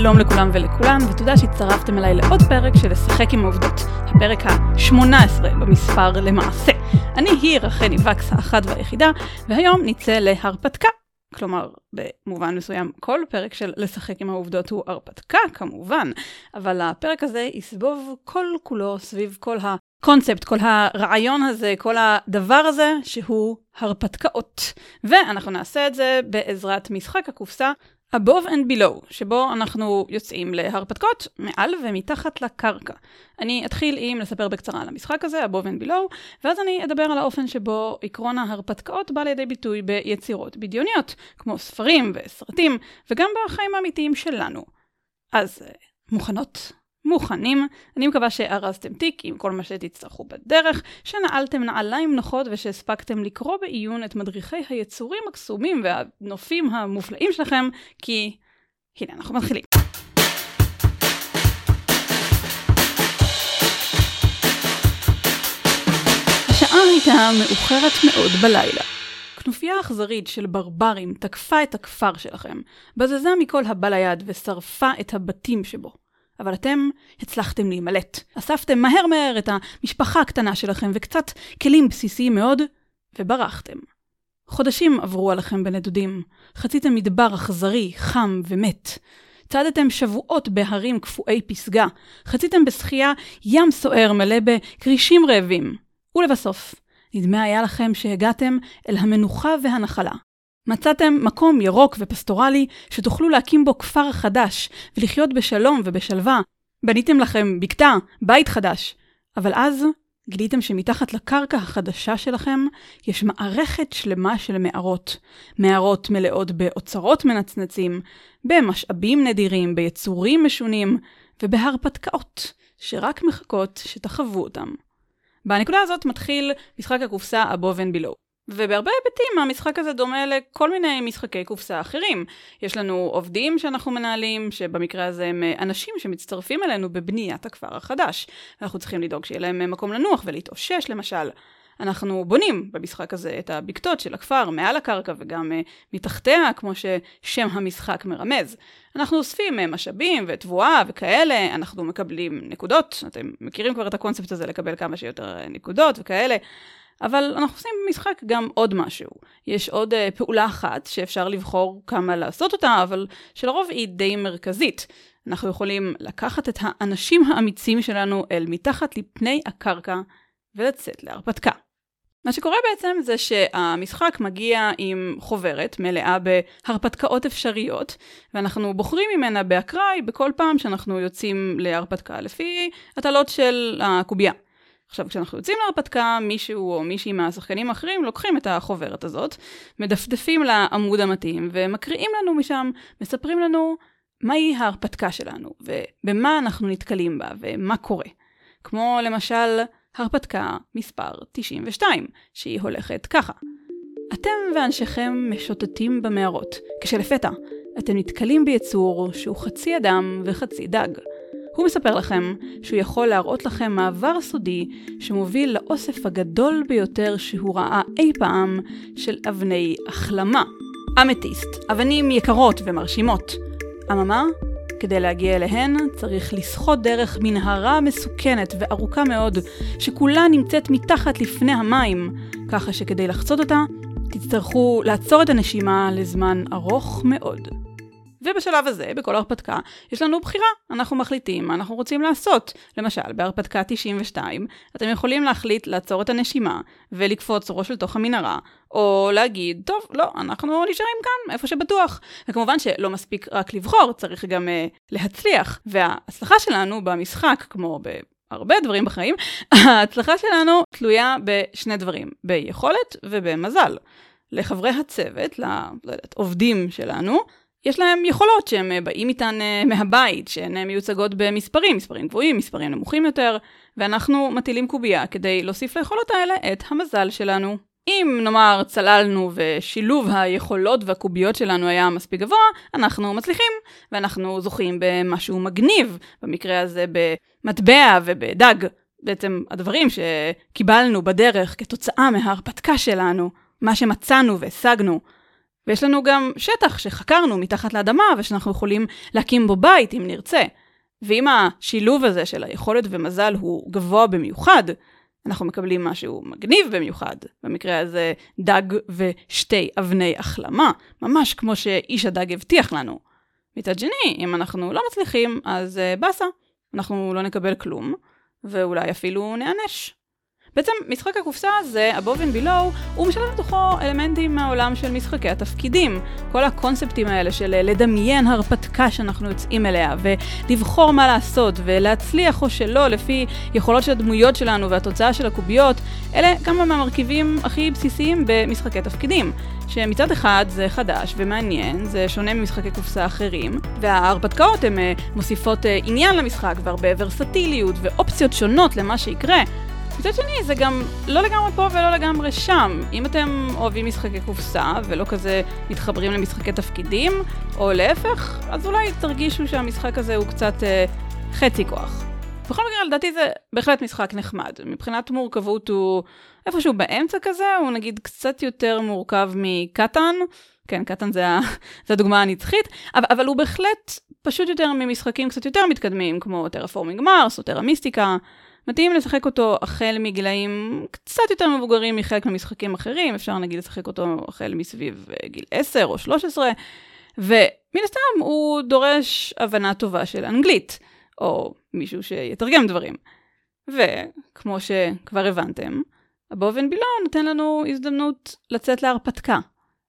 שלום לכולם ולכולן, ותודה שהצטרפתם אליי לעוד פרק של לשחק עם העובדות, הפרק ה-18 במספר למעשה. אני היא רחלי וקס האחת והיחידה, והיום נצא להרפתקה. כלומר, במובן מסוים, כל פרק של לשחק עם העובדות הוא הרפתקה, כמובן, אבל הפרק הזה יסבוב כל כולו סביב כל הקונספט, כל הרעיון הזה, כל הדבר הזה, שהוא הרפתקאות. ואנחנו נעשה את זה בעזרת משחק הקופסה above and below, שבו אנחנו יוצאים להרפתקאות מעל ומתחת לקרקע. אני אתחיל עם לספר בקצרה על המשחק הזה, above and below, ואז אני אדבר על האופן שבו עקרון ההרפתקאות בא לידי ביטוי ביצירות בדיוניות, כמו ספרים וסרטים, וגם בחיים האמיתיים שלנו. אז מוכנות? מוכנים. אני מקווה שארזתם תיק עם כל מה שתצטרכו בדרך, שנעלתם נעליים נוחות ושהספקתם לקרוא בעיון את מדריכי היצורים הקסומים והנופים המופלאים שלכם, כי הנה אנחנו מתחילים. השעה הייתה מאוחרת מאוד בלילה. כנופיה אכזרית של ברברים תקפה את הכפר שלכם, בזזה מכל הבא ליד ושרפה את הבתים שבו. אבל אתם הצלחתם להימלט. אספתם מהר מהר את המשפחה הקטנה שלכם וקצת כלים בסיסיים מאוד, וברחתם. חודשים עברו עליכם בנדודים. חציתם מדבר אכזרי, חם ומת. צעדתם שבועות בהרים קפואי פסגה. חציתם בשחייה ים סוער מלא בכרישים רעבים. ולבסוף, נדמה היה לכם שהגעתם אל המנוחה והנחלה. מצאתם מקום ירוק ופסטורלי שתוכלו להקים בו כפר חדש ולחיות בשלום ובשלווה. בניתם לכם בקתה, בית חדש. אבל אז גיליתם שמתחת לקרקע החדשה שלכם יש מערכת שלמה של מערות. מערות מלאות באוצרות מנצנצים, במשאבים נדירים, ביצורים משונים ובהרפתקאות שרק מחכות שתחוו אותם. בנקודה הזאת מתחיל משחק הקופסה above and below. ובהרבה היבטים המשחק הזה דומה לכל מיני משחקי קופסה אחרים. יש לנו עובדים שאנחנו מנהלים, שבמקרה הזה הם אנשים שמצטרפים אלינו בבניית הכפר החדש. אנחנו צריכים לדאוג שיהיה להם מקום לנוח ולהתאושש למשל. אנחנו בונים במשחק הזה את הבקתות של הכפר מעל הקרקע וגם uh, מתחתיה, כמו ששם המשחק מרמז. אנחנו אוספים uh, משאבים ותבואה וכאלה, אנחנו מקבלים נקודות, אתם מכירים כבר את הקונספט הזה לקבל כמה שיותר נקודות וכאלה. אבל אנחנו עושים במשחק גם עוד משהו. יש עוד uh, פעולה אחת שאפשר לבחור כמה לעשות אותה, אבל שלרוב היא די מרכזית. אנחנו יכולים לקחת את האנשים האמיצים שלנו אל מתחת לפני הקרקע ולצאת להרפתקה. מה שקורה בעצם זה שהמשחק מגיע עם חוברת מלאה בהרפתקאות אפשריות, ואנחנו בוחרים ממנה באקראי בכל פעם שאנחנו יוצאים להרפתקה לפי הטלות של הקובייה. עכשיו, כשאנחנו יוצאים להרפתקה, מישהו או מישהי מהשחקנים האחרים לוקחים את החוברת הזאת, מדפדפים לעמוד המתאים ומקריאים לנו משם, מספרים לנו מהי ההרפתקה שלנו, ובמה אנחנו נתקלים בה, ומה קורה. כמו למשל, הרפתקה מספר 92, שהיא הולכת ככה. אתם ואנשיכם משוטטים במערות, כשלפתע אתם נתקלים ביצור שהוא חצי אדם וחצי דג. הוא מספר לכם שהוא יכול להראות לכם מעבר סודי שמוביל לאוסף הגדול ביותר שהוא ראה אי פעם של אבני החלמה. אמתיסט, אבנים יקרות ומרשימות. אממה, כדי להגיע אליהן צריך לשחות דרך מנהרה מסוכנת וארוכה מאוד, שכולה נמצאת מתחת לפני המים, ככה שכדי לחצות אותה, תצטרכו לעצור את הנשימה לזמן ארוך מאוד. ובשלב הזה, בכל הרפתקה, יש לנו בחירה. אנחנו מחליטים מה אנחנו רוצים לעשות. למשל, בהרפתקה 92, אתם יכולים להחליט לעצור את הנשימה ולקפוץ ראש לתוך המנהרה, או להגיד, טוב, לא, אנחנו נשארים כאן, איפה שבטוח. וכמובן שלא מספיק רק לבחור, צריך גם uh, להצליח. וההצלחה שלנו במשחק, כמו ב... הרבה דברים בחיים, ההצלחה שלנו תלויה בשני דברים, ביכולת ובמזל. לחברי הצוות, לעובדים שלנו, יש להם יכולות שהם אה, באים איתן אה, מהבית, שהן אה, מיוצגות במספרים, מספרים גבוהים, מספרים נמוכים יותר, ואנחנו מטילים קובייה כדי להוסיף ליכולות האלה את המזל שלנו. אם נאמר צללנו ושילוב היכולות והקוביות שלנו היה מספיק גבוה, אנחנו מצליחים, ואנחנו זוכים במשהו מגניב, במקרה הזה במטבע ובדג. בעצם הדברים שקיבלנו בדרך כתוצאה מההרפתקה שלנו, מה שמצאנו והשגנו. ויש לנו גם שטח שחקרנו מתחת לאדמה ושאנחנו יכולים להקים בו בית אם נרצה. ואם השילוב הזה של היכולת ומזל הוא גבוה במיוחד, אנחנו מקבלים משהו מגניב במיוחד, במקרה הזה דג ושתי אבני החלמה, ממש כמו שאיש הדג הבטיח לנו. מצד שני, אם אנחנו לא מצליחים, אז uh, באסה, אנחנו לא נקבל כלום, ואולי אפילו נענש. בעצם משחק הקופסה הזה, above and below, הוא משלב לתוכו אלמנטים מהעולם של משחקי התפקידים. כל הקונספטים האלה של לדמיין הרפתקה שאנחנו יוצאים אליה, ולבחור מה לעשות, ולהצליח או שלא לפי יכולות של הדמויות שלנו והתוצאה של הקוביות, אלה כמה מהמרכיבים הכי בסיסיים במשחקי תפקידים. שמצד אחד זה חדש ומעניין, זה שונה ממשחקי קופסה אחרים, וההרפתקאות הן אה, מוסיפות אה, עניין למשחק והרבה ורסטיליות ואופציות שונות למה שיקרה. מצד שני, זה גם לא לגמרי פה ולא לגמרי שם. אם אתם אוהבים משחקי קופסה ולא כזה מתחברים למשחקי תפקידים, או להפך, אז אולי תרגישו שהמשחק הזה הוא קצת אה, חצי כוח. בכל מקרה, לדעתי זה בהחלט משחק נחמד. מבחינת מורכבות הוא איפשהו באמצע כזה, הוא נגיד קצת יותר מורכב מקטאן. כן, קטאן זה, זה הדוגמה הנצחית, אבל, אבל הוא בהחלט פשוט יותר ממשחקים קצת יותר מתקדמים, כמו Terraforming Mars או Terra Mystica. מתאים לשחק אותו החל מגילאים קצת יותר מבוגרים מחלק ממשחקים אחרים, אפשר נגיד לשחק אותו החל מסביב אה, גיל 10 או 13, ומן הסתם הוא דורש הבנה טובה של אנגלית, או מישהו שיתרגם דברים. וכמו שכבר הבנתם, הבובן בילון נותן לנו הזדמנות לצאת להרפתקה,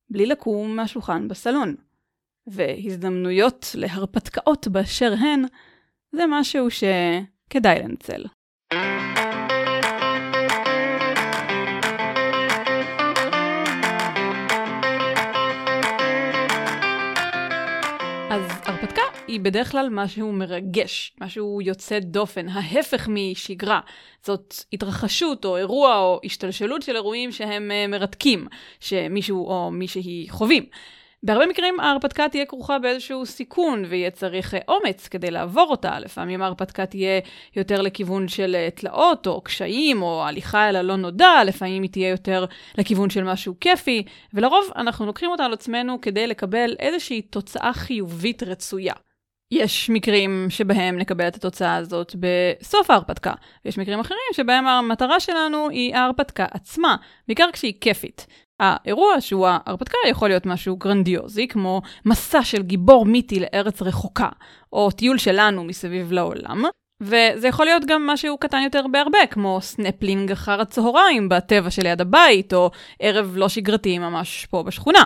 בלי לקום מהשולחן בסלון. והזדמנויות להרפתקאות באשר הן, זה משהו שכדאי לנצל. אז הרפתקה היא בדרך כלל משהו מרגש, משהו יוצא דופן, ההפך משגרה. זאת התרחשות או אירוע או השתלשלות של אירועים שהם אה, מרתקים, שמישהו או מישהי חווים. בהרבה מקרים ההרפתקה תהיה כרוכה באיזשהו סיכון, ויהיה צריך אה, אומץ כדי לעבור אותה. לפעמים ההרפתקה תהיה יותר לכיוון של אה, תלאות, או קשיים, או הליכה אל הלא נודע, לפעמים היא תהיה יותר לכיוון של משהו כיפי, ולרוב אנחנו לוקחים אותה על עצמנו כדי לקבל איזושהי תוצאה חיובית רצויה. יש מקרים שבהם נקבל את התוצאה הזאת בסוף ההרפתקה, ויש מקרים אחרים שבהם המטרה שלנו היא ההרפתקה עצמה, בעיקר כשהיא כיפית. האירוע שהוא ההרפתקה יכול להיות משהו גרנדיוזי, כמו מסע של גיבור מיתי לארץ רחוקה, או טיול שלנו מסביב לעולם. וזה יכול להיות גם משהו קטן יותר בהרבה, כמו סנפלינג אחר הצהריים בטבע שליד הבית, או ערב לא שגרתי ממש פה בשכונה.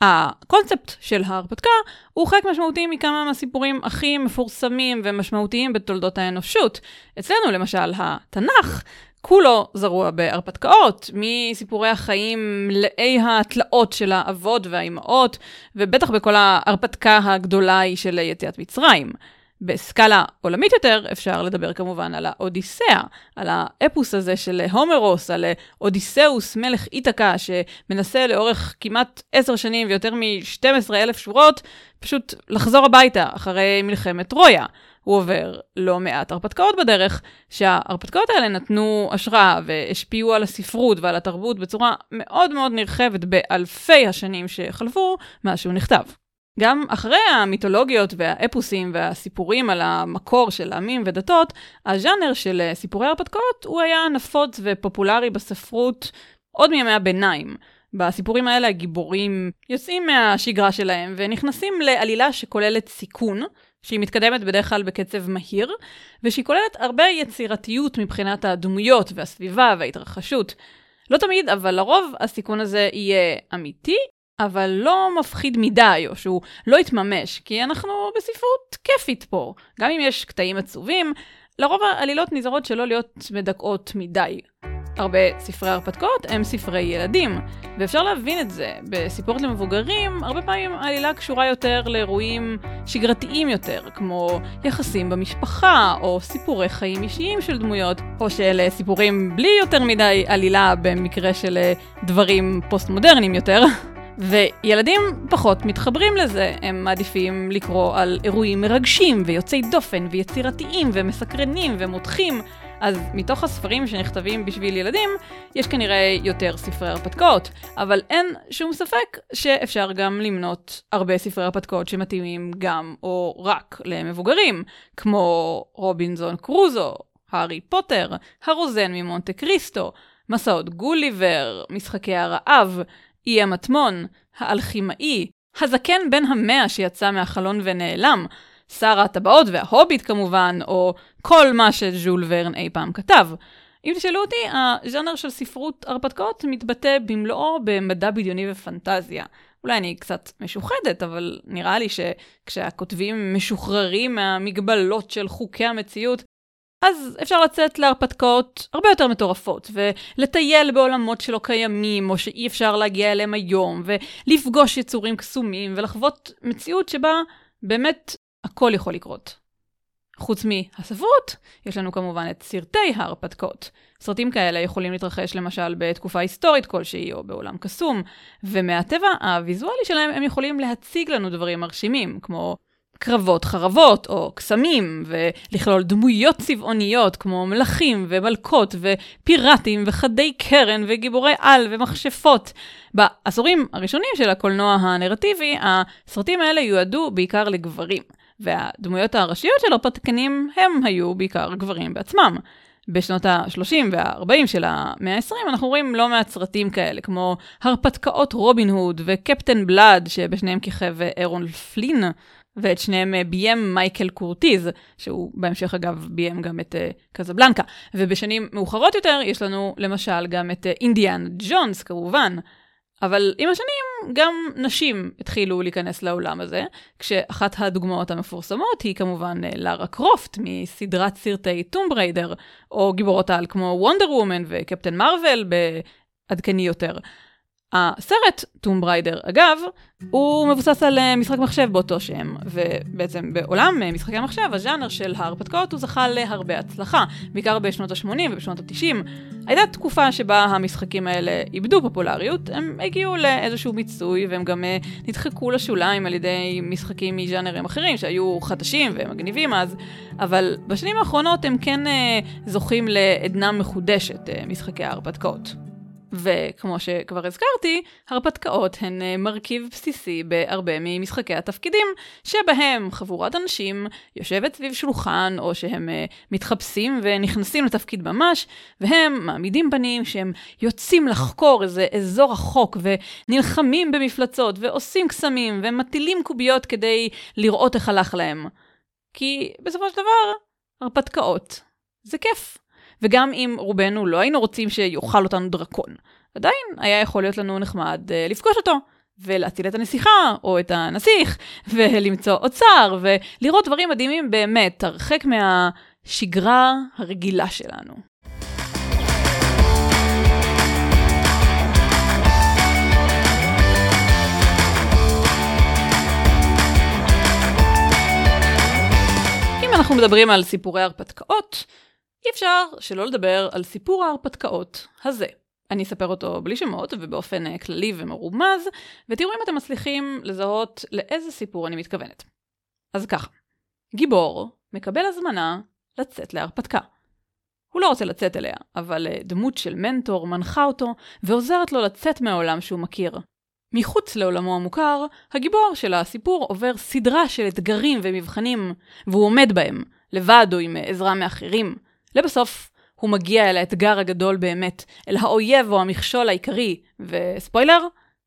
הקונספט של ההרפתקה הוא חלק משמעותי מכמה מהסיפורים הכי מפורסמים ומשמעותיים בתולדות האנושות. אצלנו למשל התנ"ך כולו זרוע בהרפתקאות, מסיפורי החיים מלאי התלאות של האבות והאימהות, ובטח בכל ההרפתקה הגדולה היא של יציאת מצרים. בסקאלה עולמית יותר אפשר לדבר כמובן על האודיסאה, על האפוס הזה של הומרוס, על אודיסאוס מלך איתקה שמנסה לאורך כמעט עשר שנים ויותר מ-12 אלף שורות פשוט לחזור הביתה אחרי מלחמת טרויה. הוא עובר לא מעט הרפתקאות בדרך, שההרפתקאות האלה נתנו השראה והשפיעו על הספרות ועל התרבות בצורה מאוד מאוד נרחבת באלפי השנים שחלפו מאז שהוא נכתב. גם אחרי המיתולוגיות והאפוסים והסיפורים על המקור של עמים ודתות, הז'אנר של סיפורי הרפתקאות הוא היה נפוץ ופופולרי בספרות עוד מימי הביניים. בסיפורים האלה הגיבורים יוצאים מהשגרה שלהם ונכנסים לעלילה שכוללת סיכון, שהיא מתקדמת בדרך כלל בקצב מהיר, ושהיא כוללת הרבה יצירתיות מבחינת הדמויות והסביבה וההתרחשות. לא תמיד, אבל לרוב הסיכון הזה יהיה אמיתי, אבל לא מפחיד מדי, או שהוא לא יתממש, כי אנחנו בספרות כיפית פה. גם אם יש קטעים עצובים, לרוב העלילות נזהרות שלא להיות מדכאות מדי. הרבה ספרי הרפתקאות הם ספרי ילדים, ואפשר להבין את זה. בסיפורת למבוגרים, הרבה פעמים העלילה קשורה יותר לאירועים שגרתיים יותר, כמו יחסים במשפחה, או סיפורי חיים אישיים של דמויות, או של סיפורים בלי יותר מדי עלילה במקרה של דברים פוסט-מודרניים יותר. וילדים פחות מתחברים לזה, הם מעדיפים לקרוא על אירועים מרגשים ויוצאי דופן ויצירתיים ומסקרנים ומותחים, אז מתוך הספרים שנכתבים בשביל ילדים, יש כנראה יותר ספרי הרפתקאות, אבל אין שום ספק שאפשר גם למנות הרבה ספרי הרפתקאות שמתאימים גם או רק למבוגרים, כמו רובינזון קרוזו, הארי פוטר, הרוזן ממונטה קריסטו, מסעות גוליבר, משחקי הרעב, אי המטמון, האלכימאי, הזקן בן המאה שיצא מהחלון ונעלם, שר הטבעות וההוביט כמובן, או כל מה שז'ול ורן אי פעם כתב. אם תשאלו אותי, הז'אנר של ספרות הרפתקאות מתבטא במלואו במדע בדיוני ופנטזיה. אולי אני קצת משוחדת, אבל נראה לי שכשהכותבים משוחררים מהמגבלות של חוקי המציאות, אז אפשר לצאת להרפתקאות הרבה יותר מטורפות, ולטייל בעולמות שלא קיימים, או שאי אפשר להגיע אליהם היום, ולפגוש יצורים קסומים, ולחוות מציאות שבה באמת הכל יכול לקרות. חוץ מהספרות, יש לנו כמובן את סרטי ההרפתקאות. סרטים כאלה יכולים להתרחש למשל בתקופה היסטורית כלשהי או בעולם קסום, ומהטבע הוויזואלי שלהם הם יכולים להציג לנו דברים מרשימים, כמו קרבות חרבות או קסמים, ולכלול דמויות צבעוניות כמו מלכים ומלכות ופיראטים וחדי קרן וגיבורי על ומכשפות. בעשורים הראשונים של הקולנוע הנרטיבי, הסרטים האלה יועדו בעיקר לגברים. והדמויות הראשיות של הרפתקנים הם היו בעיקר גברים בעצמם. בשנות ה-30 וה-40 של המאה ה-20 אנחנו רואים לא מעט סרטים כאלה, כמו הרפתקאות רובין הוד וקפטן בלאד, שבשניהם כיכב אירון פלין, ואת שניהם ביים מייקל קורטיז, שהוא בהמשך אגב ביים גם את אה, קזבלנקה. ובשנים מאוחרות יותר יש לנו למשל גם את אינדיאנה ג'ונס כמובן, אבל עם השנים גם נשים התחילו להיכנס לעולם הזה, כשאחת הדוגמאות המפורסמות היא כמובן אה, לארה קרופט מסדרת סרטי טומב ריידר, או גיבורות על כמו וונדר וומן וקפטן מארוול בעדכני יותר. הסרט, טום בריידר, אגב, הוא מבוסס על אה, משחק מחשב באותו שם, ובעצם בעולם אה, משחקי המחשב, הז'אנר של ההרפתקאות הוא זכה להרבה הצלחה, בעיקר בשנות ה-80 ובשנות ה-90. הייתה תקופה שבה המשחקים האלה איבדו פופולריות, הם הגיעו לאיזשהו מיצוי, והם גם אה, נדחקו לשוליים על ידי משחקים מז'אנרים אחרים שהיו חדשים ומגניבים אז, אבל בשנים האחרונות הם כן זוכים לעדנה מחודשת, משחקי ההרפתקאות. וכמו שכבר הזכרתי, הרפתקאות הן אה, מרכיב בסיסי בהרבה ממשחקי התפקידים, שבהם חבורת אנשים יושבת סביב שולחן, או שהם uh, מתחפשים ונכנסים לתפקיד ממש, והם מעמידים פנים שהם יוצאים לחקור איזה אזור רחוק, ונלחמים במפלצות, ועושים קסמים, ומטילים קוביות כדי לראות איך הלך להם. כי בסופו של דבר, הרפתקאות זה כיף. וגם אם רובנו לא היינו רוצים שיאכל אותנו דרקון, עדיין היה יכול להיות לנו נחמד uh, לפגוש אותו. ולהציל את הנסיכה, או את הנסיך, ולמצוא אוצר, ולראות דברים מדהימים באמת, הרחק מהשגרה הרגילה שלנו. אם אנחנו מדברים על סיפורי הרפתקאות, אי אפשר שלא לדבר על סיפור ההרפתקאות הזה. אני אספר אותו בלי שמות ובאופן אה, כללי ומרומז, ותראו אם אתם מצליחים לזהות לאיזה סיפור אני מתכוונת. אז ככה, גיבור מקבל הזמנה לצאת להרפתקה. הוא לא רוצה לצאת אליה, אבל אה, דמות של מנטור מנחה אותו ועוזרת לו לצאת מהעולם שהוא מכיר. מחוץ לעולמו המוכר, הגיבור של הסיפור עובר סדרה של אתגרים ומבחנים, והוא עומד בהם, לבד או עם אה, עזרה מאחרים. לבסוף, הוא מגיע אל האתגר הגדול באמת, אל האויב או המכשול העיקרי, וספוילר,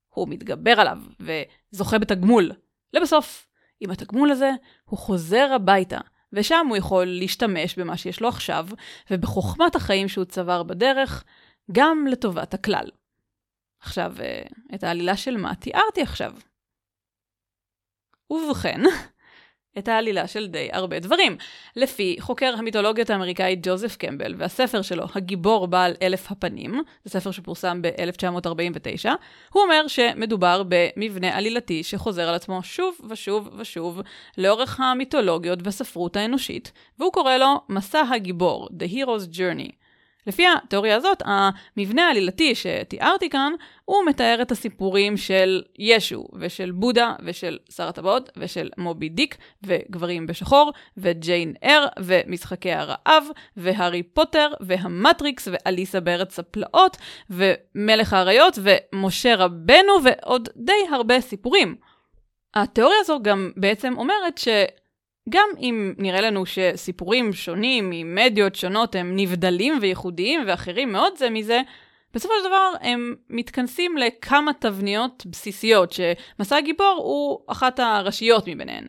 הוא מתגבר עליו וזוכה בתגמול. לבסוף, עם התגמול הזה, הוא חוזר הביתה, ושם הוא יכול להשתמש במה שיש לו עכשיו, ובחוכמת החיים שהוא צבר בדרך, גם לטובת הכלל. עכשיו, אה, את העלילה של מה תיארתי עכשיו. ובכן, את העלילה של די הרבה דברים. לפי חוקר המיתולוגיות האמריקאי ג'וזף קמבל והספר שלו, הגיבור בעל אלף הפנים, זה ספר שפורסם ב-1949, הוא אומר שמדובר במבנה עלילתי שחוזר על עצמו שוב ושוב ושוב לאורך המיתולוגיות והספרות האנושית, והוא קורא לו מסע הגיבור, The Hero's Journey. לפי התיאוריה הזאת, המבנה העלילתי שתיארתי כאן, הוא מתאר את הסיפורים של ישו, ושל בודה, ושל שר הטבעות, ושל מובי דיק, וגברים בשחור, וג'יין אר, ומשחקי הרעב, והארי פוטר, והמטריקס, ואליסה בארץ הפלאות, ומלך האריות, ומשה רבנו, ועוד די הרבה סיפורים. התיאוריה הזו גם בעצם אומרת ש... גם אם נראה לנו שסיפורים שונים ממדיות שונות הם נבדלים וייחודיים ואחרים מאוד זה מזה, בסופו של דבר הם מתכנסים לכמה תבניות בסיסיות, שמסע הגיבור הוא אחת הראשיות מביניהן.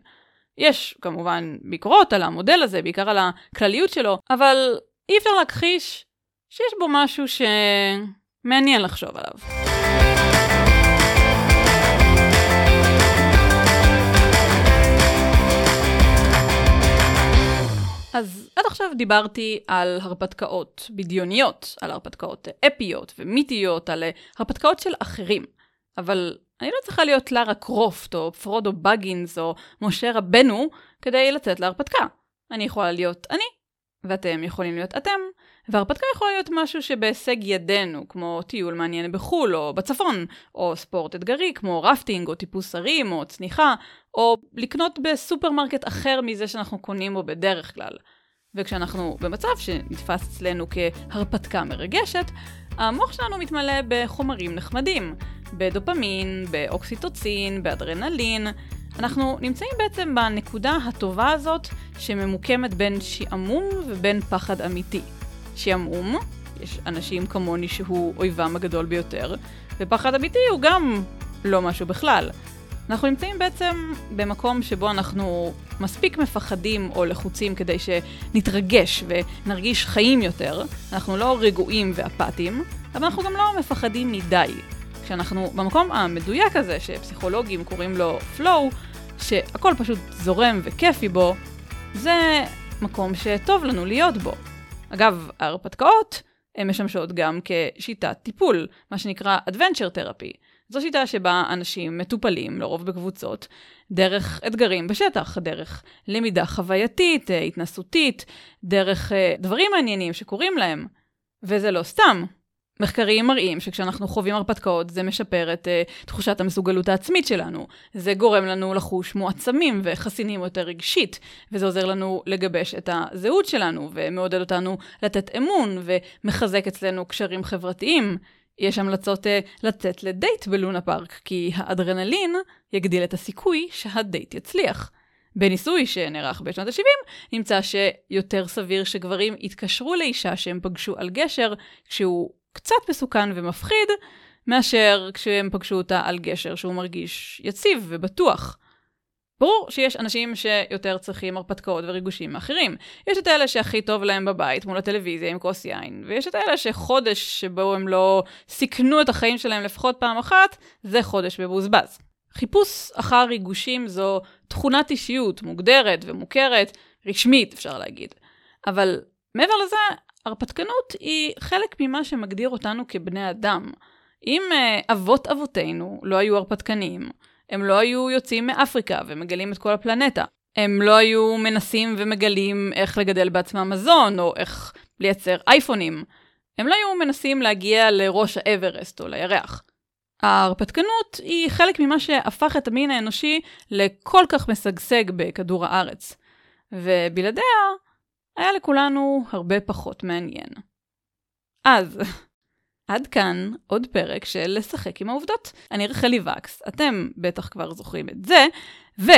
יש כמובן ביקורות על המודל הזה, בעיקר על הכלליות שלו, אבל אי אפשר להכחיש שיש בו משהו שמעניין לחשוב עליו. אז עד עכשיו דיברתי על הרפתקאות בדיוניות, על הרפתקאות אפיות ומיתיות, על הרפתקאות של אחרים. אבל אני לא צריכה להיות לארה קרופט, או פרודו בגינס, או משה רבנו, כדי לצאת להרפתקה. אני יכולה להיות אני, ואתם יכולים להיות אתם, והרפתקה יכולה להיות משהו שבהישג ידינו, כמו טיול מעניין בחו"ל, או בצפון, או ספורט אתגרי, כמו רפטינג, או טיפוס הרים, או צניחה, או לקנות בסופרמרקט אחר מזה שאנחנו קונים בו בדרך כלל. וכשאנחנו במצב שנתפס אצלנו כהרפתקה מרגשת, המוח שלנו מתמלא בחומרים נחמדים, בדופמין, באוקסיטוצין, באדרנלין. אנחנו נמצאים בעצם בנקודה הטובה הזאת שממוקמת בין שעמום ובין פחד אמיתי. שעמום, יש אנשים כמוני שהוא אויבם הגדול ביותר, ופחד אמיתי הוא גם לא משהו בכלל. אנחנו נמצאים בעצם במקום שבו אנחנו מספיק מפחדים או לחוצים כדי שנתרגש ונרגיש חיים יותר. אנחנו לא רגועים ואפתיים, אבל אנחנו גם לא מפחדים מדי. כשאנחנו במקום המדויק הזה, שפסיכולוגים קוראים לו flow, שהכל פשוט זורם וכיפי בו, זה מקום שטוב לנו להיות בו. אגב, ההרפתקאות הן משמשות גם כשיטת טיפול, מה שנקרא Adventure Therapy. זו שיטה שבה אנשים מטופלים, לרוב בקבוצות, דרך אתגרים בשטח, דרך למידה חווייתית, אה, התנסותית, דרך uh, דברים מעניינים שקורים להם. וזה לא סתם. מחקרים מראים שכשאנחנו חווים הרפתקאות זה משפר את uh, תחושת המסוגלות העצמית שלנו. זה גורם לנו לחוש מועצמים וחסינים יותר רגשית, וזה עוזר לנו לגבש את הזהות שלנו, ומעודד אותנו לתת אמון, ומחזק אצלנו קשרים חברתיים. יש המלצות uh, לצאת לדייט בלונה פארק, כי האדרנלין יגדיל את הסיכוי שהדייט יצליח. בניסוי שנערך בשנות ה-70, נמצא שיותר סביר שגברים יתקשרו לאישה שהם פגשו על גשר, כשהוא קצת מסוכן ומפחיד, מאשר כשהם פגשו אותה על גשר שהוא מרגיש יציב ובטוח. ברור שיש אנשים שיותר צריכים הרפתקאות וריגושים מאחרים. יש את אלה שהכי טוב להם בבית מול הטלוויזיה עם כוס יין, ויש את אלה שחודש שבו הם לא סיכנו את החיים שלהם לפחות פעם אחת, זה חודש מבוזבז. חיפוש אחר ריגושים זו תכונת אישיות מוגדרת ומוכרת, רשמית אפשר להגיד. אבל מעבר לזה, הרפתקנות היא חלק ממה שמגדיר אותנו כבני אדם. אם uh, אבות אבותינו לא היו הרפתקנים, הם לא היו יוצאים מאפריקה ומגלים את כל הפלנטה. הם לא היו מנסים ומגלים איך לגדל בעצמם מזון, או איך לייצר אייפונים. הם לא היו מנסים להגיע לראש האברסט או לירח. ההרפתקנות היא חלק ממה שהפך את המין האנושי לכל כך משגשג בכדור הארץ. ובלעדיה, היה לכולנו הרבה פחות מעניין. אז, עד כאן עוד פרק של לשחק עם העובדות. אני רחלי וקס, אתם בטח כבר זוכרים את זה, ו...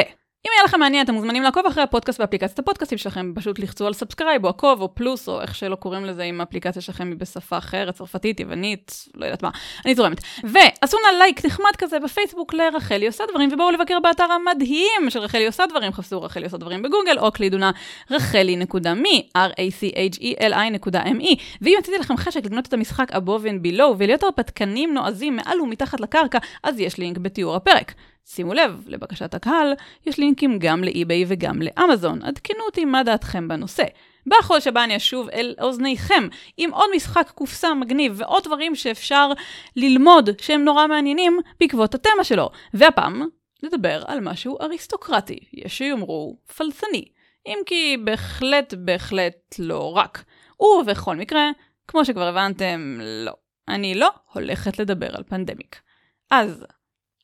אם היה לכם מעניין, אתם מוזמנים לעקוב אחרי הפודקאסט באפליקציית הפודקאסטים שלכם, פשוט לחצו על subscribe או עקוב או פלוס או איך שלא קוראים לזה אם האפליקציה שלכם היא בשפה אחרת, צרפתית, יוונית, לא יודעת מה, אני זורמת. ועשו נא לייק נחמד כזה בפייסבוק לרחלי עושה דברים, ובואו לבקר באתר המדהים של רחלי עושה דברים, חפשו רחלי עושה דברים בגוגל, או הקלידו נא רחלי.מי, r-a-c-h-e-l-i.me, ואם יצרתי לכם חשק לקנות את המשחק above and below ולהיות הרפתקנים נועזים מעל ומתחת לקרקע, אז יש לינק בתיאור הפרק. שימו לב, לבקשת הקהל, יש לינקים גם לאי-ביי וגם לאמזון. עדכנו אותי מה דעתכם בנושא. בחודש הבא אני אשוב אל אוזניכם עם עוד משחק קופסה מגניב ועוד דברים שאפשר ללמוד שהם נורא מעניינים בעקבות התמה שלו. והפעם נדבר על משהו אריסטוקרטי, יש שיאמרו פלסני, אם כי בהחלט בהחלט לא רק. ובכל מקרה, כמו שכבר הבנתם, לא. אני לא הולכת לדבר על פנדמיק. אז,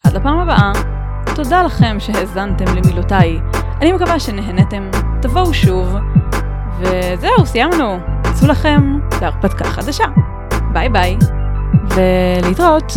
עד לפעם הבאה, תודה לכם שהאזנתם למילותיי. אני מקווה שנהנתם, תבואו שוב, וזהו, סיימנו. צאו לכם להרפתקה חדשה. ביי ביי, ולהתראות.